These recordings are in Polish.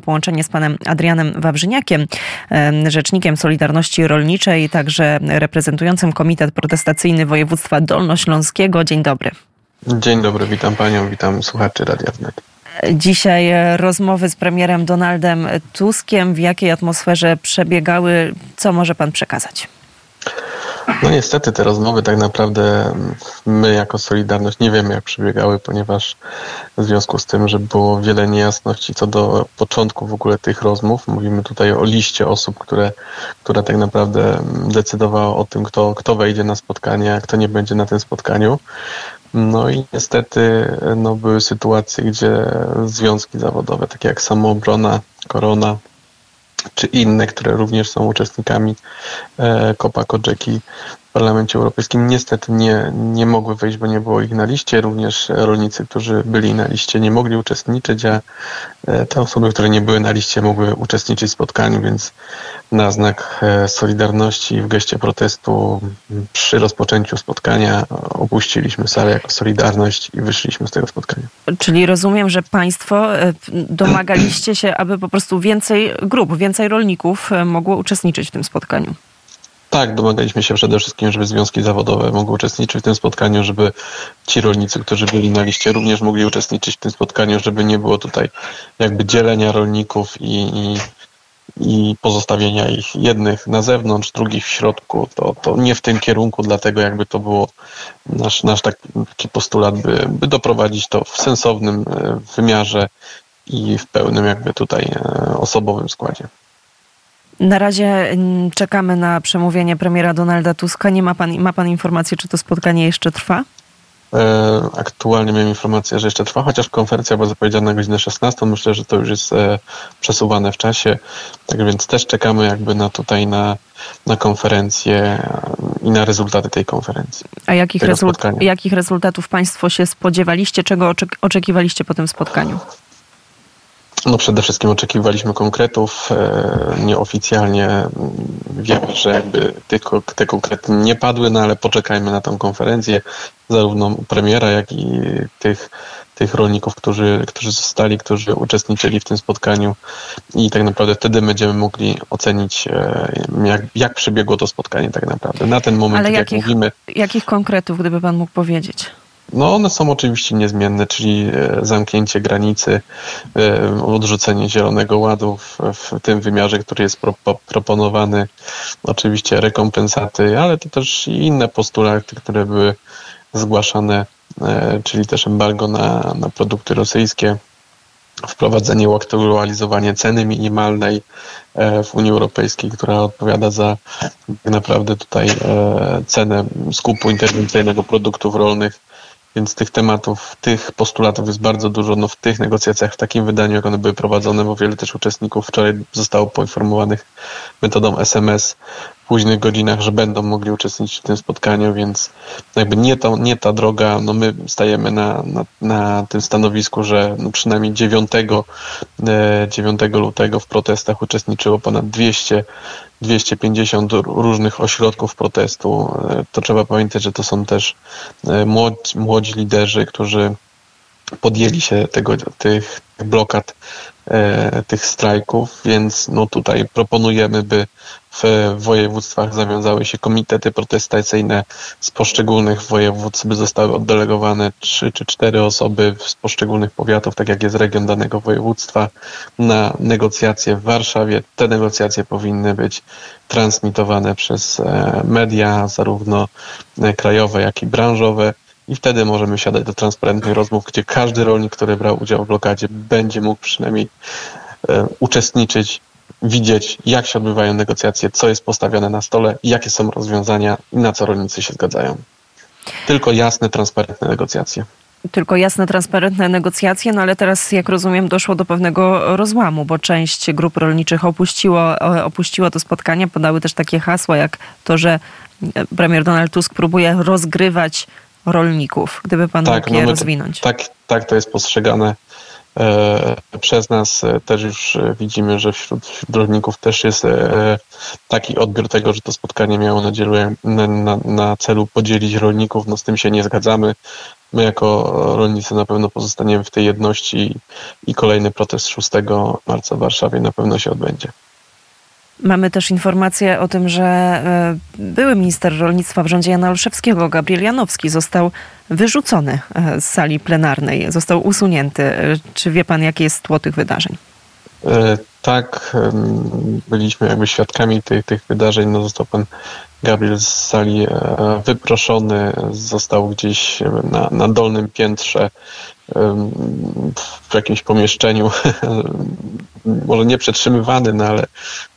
Połączenie z panem Adrianem Wawrzyniakiem, rzecznikiem Solidarności Rolniczej, także reprezentującym Komitet Protestacyjny Województwa Dolnośląskiego. Dzień dobry. Dzień dobry, witam panią, witam słuchaczy Radia Wnet. Dzisiaj rozmowy z premierem Donaldem Tuskiem. W jakiej atmosferze przebiegały? Co może pan przekazać? No niestety te rozmowy tak naprawdę my jako Solidarność nie wiemy jak przebiegały, ponieważ w związku z tym, że było wiele niejasności co do początku w ogóle tych rozmów, mówimy tutaj o liście osób, które, które tak naprawdę decydowało o tym, kto, kto wejdzie na spotkanie, a kto nie będzie na tym spotkaniu. No i niestety no, były sytuacje, gdzie związki zawodowe, takie jak Samoobrona, Korona, czy inne, które również są uczestnikami e, Copa Kodżeki. w Parlamencie Europejskim, niestety nie, nie mogły wejść, bo nie było ich na liście. Również rolnicy, którzy byli na liście, nie mogli uczestniczyć, a e, te osoby, które nie były na liście, mogły uczestniczyć w spotkaniu, więc na znak e, solidarności w geście protestu przy rozpoczęciu spotkania opuściliśmy salę jako Solidarność i wyszliśmy z tego spotkania. Czyli rozumiem, że Państwo e, domagaliście się, aby po prostu więcej grup, więcej rolników mogło uczestniczyć w tym spotkaniu. Tak, domagaliśmy się przede wszystkim, żeby związki zawodowe mogły uczestniczyć w tym spotkaniu, żeby ci rolnicy, którzy byli na liście, również mogli uczestniczyć w tym spotkaniu, żeby nie było tutaj jakby dzielenia rolników i, i, i pozostawienia ich jednych na zewnątrz, drugich w środku. To, to nie w tym kierunku, dlatego jakby to było nasz, nasz taki postulat, by, by doprowadzić to w sensownym e, wymiarze i w pełnym jakby tutaj e, osobowym składzie. Na razie mm, czekamy na przemówienie premiera Donalda Tuska. Nie ma pan, ma pan informację, czy to spotkanie jeszcze trwa? E, aktualnie miałem informację, że jeszcze trwa, chociaż konferencja była zapowiedziana na godzinę 16. Myślę, że to już jest e, przesuwane w czasie. Tak więc też czekamy jakby na tutaj na, na konferencję i na rezultaty tej konferencji. A jakich, rezult- jakich rezultatów Państwo się spodziewaliście? Czego oczekiwaliście po tym spotkaniu? No przede wszystkim oczekiwaliśmy konkretów. E, nieoficjalnie wiemy, że jakby te, te konkrety nie padły, no ale poczekajmy na tę konferencję, zarówno premiera, jak i tych, tych rolników, którzy, którzy zostali, którzy uczestniczyli w tym spotkaniu i tak naprawdę wtedy będziemy mogli ocenić, e, jak, jak przebiegło to spotkanie tak naprawdę. Na ten moment, ale jakich, jak mówimy... Jakich konkretów, gdyby pan mógł powiedzieć? No one są oczywiście niezmienne, czyli e, zamknięcie granicy, e, odrzucenie Zielonego Ładu w, w tym wymiarze, który jest pro, proponowany, oczywiście rekompensaty, ale to też inne postulaty, które były zgłaszane, e, czyli też embargo na, na produkty rosyjskie, wprowadzenie uaktualizowanie ceny minimalnej w Unii Europejskiej, która odpowiada za tak naprawdę tutaj cenę skupu interwencyjnego produktów rolnych więc tych tematów, tych postulatów jest bardzo dużo. No, w tych negocjacjach, w takim wydaniu, jak one były prowadzone, bo wiele też uczestników wczoraj zostało poinformowanych metodą SMS w późnych godzinach, że będą mogli uczestniczyć w tym spotkaniu, więc jakby nie, to, nie ta droga, no my stajemy na, na, na tym stanowisku, że no przynajmniej 9, 9 e, lutego w protestach uczestniczyło ponad 200 250 różnych ośrodków protestu. E, to trzeba pamiętać, że to są też e, młodzi, młodzi liderzy, którzy podjęli się tego, tych blokad, e, tych strajków, więc no tutaj proponujemy, by w województwach zawiązały się komitety protestacyjne z poszczególnych województw, by zostały oddelegowane trzy czy cztery osoby z poszczególnych powiatów, tak jak jest region danego województwa, na negocjacje w Warszawie. Te negocjacje powinny być transmitowane przez e, media, zarówno e, krajowe, jak i branżowe i wtedy możemy siadać do transparentnych rozmów, gdzie każdy rolnik, który brał udział w blokadzie, będzie mógł przynajmniej e, uczestniczyć, widzieć, jak się odbywają negocjacje, co jest postawione na stole, jakie są rozwiązania i na co rolnicy się zgadzają. Tylko jasne, transparentne negocjacje tylko jasne, transparentne negocjacje, no ale teraz, jak rozumiem, doszło do pewnego rozłamu, bo część grup rolniczych opuściło, e, opuściło to spotkanie, podały też takie hasła, jak to, że premier Donald Tusk próbuje rozgrywać rolników, gdyby pan tak, mógł je no rozwinąć. Tak, tak to jest postrzegane przez nas też już widzimy, że wśród, wśród rolników też jest taki odbiór tego, że to spotkanie miało na, na, na celu podzielić rolników. No z tym się nie zgadzamy. My jako rolnicy na pewno pozostaniemy w tej jedności i kolejny protest 6 marca w Warszawie na pewno się odbędzie. Mamy też informację o tym, że e, były minister rolnictwa w rządzie Jana Olszewskiego, Gabriel Janowski, został wyrzucony e, z sali plenarnej, został usunięty. E, czy wie pan, jakie jest tło tych wydarzeń? Tak, byliśmy jakby świadkami tych, tych wydarzeń. No, został pan Gabriel z sali wyproszony, został gdzieś na, na dolnym piętrze w jakimś pomieszczeniu, może nie przetrzymywany, no ale,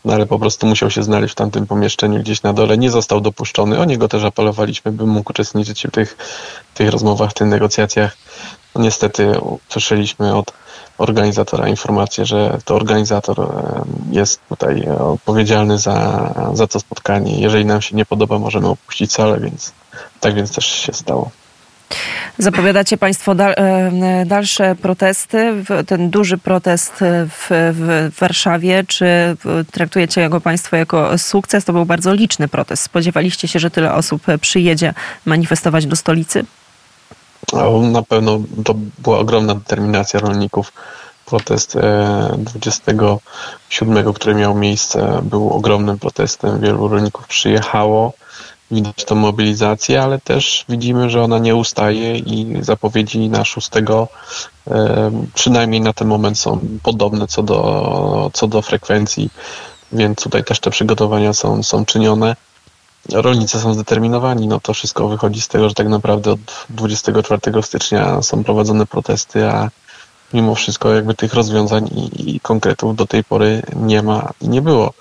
no ale po prostu musiał się znaleźć w tamtym pomieszczeniu gdzieś na dole. Nie został dopuszczony. O niego też apelowaliśmy, by mógł uczestniczyć w tych, tych rozmowach, tych negocjacjach. No niestety usłyszeliśmy od organizatora informację, że to organizator jest tutaj odpowiedzialny za, za to spotkanie. Jeżeli nam się nie podoba, możemy opuścić salę, więc tak więc też się stało. Zapowiadacie Państwo dal, e, dalsze protesty, ten duży protest w, w, Warszawie. Czy traktujecie go Państwo jako sukces? To był bardzo liczny protest. Spodziewaliście się, że tyle osób przyjedzie manifestować do stolicy? Na pewno to była ogromna determinacja rolników. Protest 27, e, który miał miejsce, był ogromnym protestem. Wielu rolników przyjechało widać tą mobilizację, ale też widzimy, że ona nie ustaje i zapowiedzi na 6 przynajmniej na ten moment są podobne co do, co do frekwencji, więc tutaj też te przygotowania są, są czynione. Rolnicy są zdeterminowani, no to wszystko wychodzi z tego, że tak naprawdę od 24 stycznia są prowadzone protesty, a mimo wszystko jakby tych rozwiązań i, i konkretów do tej pory nie ma i nie było.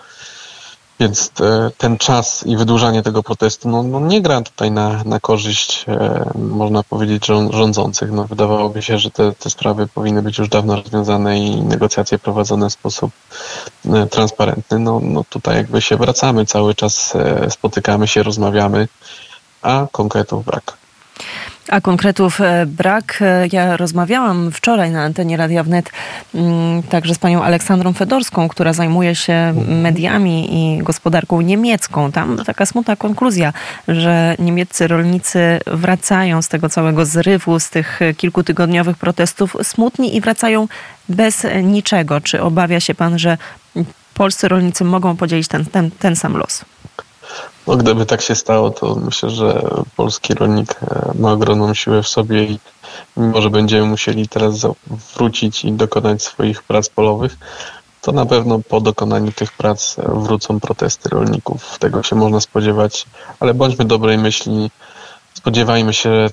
Więc te, ten czas i wydłużanie tego protestu no, no nie gra tutaj na, na korzyść, e, można powiedzieć, rządzących. No, wydawałoby się, że te, te sprawy powinny być już dawno rozwiązane i negocjacje prowadzone w sposób e, transparentny. No, no tutaj jakby się wracamy cały czas, e, spotykamy się, rozmawiamy, a konkretów brak. A konkretów e, brak. E, ja rozmawiałam wczoraj na antenie Radia Wnet mm, także z panią Aleksandrą Fedorską, która zajmuje się mediami i gospodarką niemiecką. Tam taka smutna konkluzja, że niemieccy rolnicy wracają z tego całego zrywu, z tych kilkutygodniowych protestów smutni i wracają bez niczego. Czy obawia się pan, że polscy rolnicy mogą podzielić ten, ten, ten sam los? No, gdyby tak się stało, to myślę, że polski rolnik e, ma ogromną siłę w sobie i mimo, że będziemy musieli teraz wrócić i dokonać swoich prac polowych, to na pewno po dokonaniu tych prac wrócą protesty rolników. Tego się można spodziewać, ale bądźmy dobrej myśli. Spodziewajmy się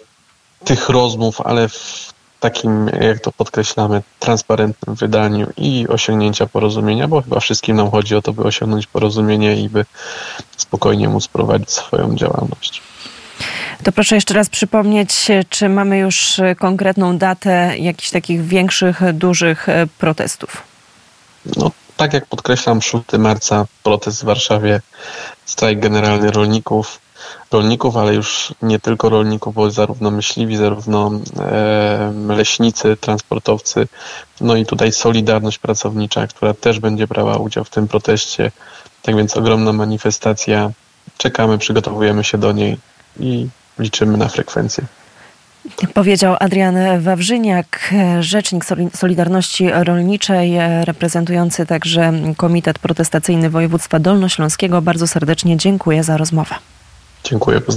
tych rozmów, ale w takim, jak to podkreślamy, transparentnym wydaniu i osiągnięcia porozumienia, bo chyba wszystkim nam chodzi o to, by osiągnąć porozumienie i by spokojnie móc prowadzić swoją działalność. To proszę jeszcze raz przypomnieć, czy mamy już konkretną datę jakichś takich większych, dużych protestów? No, tak jak podkreślam, 6 marca protest w Warszawie, strajk generalny rolników, rolników, ale już nie tylko rolników, bo zarówno myśliwi, zarówno leśnicy, transportowcy, no i tutaj Solidarność Pracownicza, która też będzie brała udział w tym proteście. Tak więc ogromna manifestacja. Czekamy, przygotowujemy się do niej i liczymy na frekwencję. Powiedział Adrian Wawrzyniak, rzecznik Solidarności Rolniczej, reprezentujący także Komitet Protestacyjny Województwa Dolnośląskiego. Bardzo serdecznie dziękuję za rozmowę. Dziękuję, pozdrawiam.